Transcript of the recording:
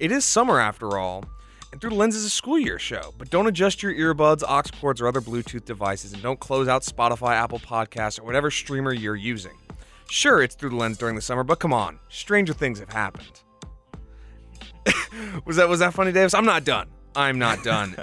It is summer after all, and Through the Lens is a school year show. But don't adjust your earbuds, aux cords, or other Bluetooth devices, and don't close out Spotify, Apple Podcasts, or whatever streamer you're using. Sure, it's Through the Lens during the summer, but come on, stranger things have happened. was that was that funny, Davis? I'm not done. I'm not done.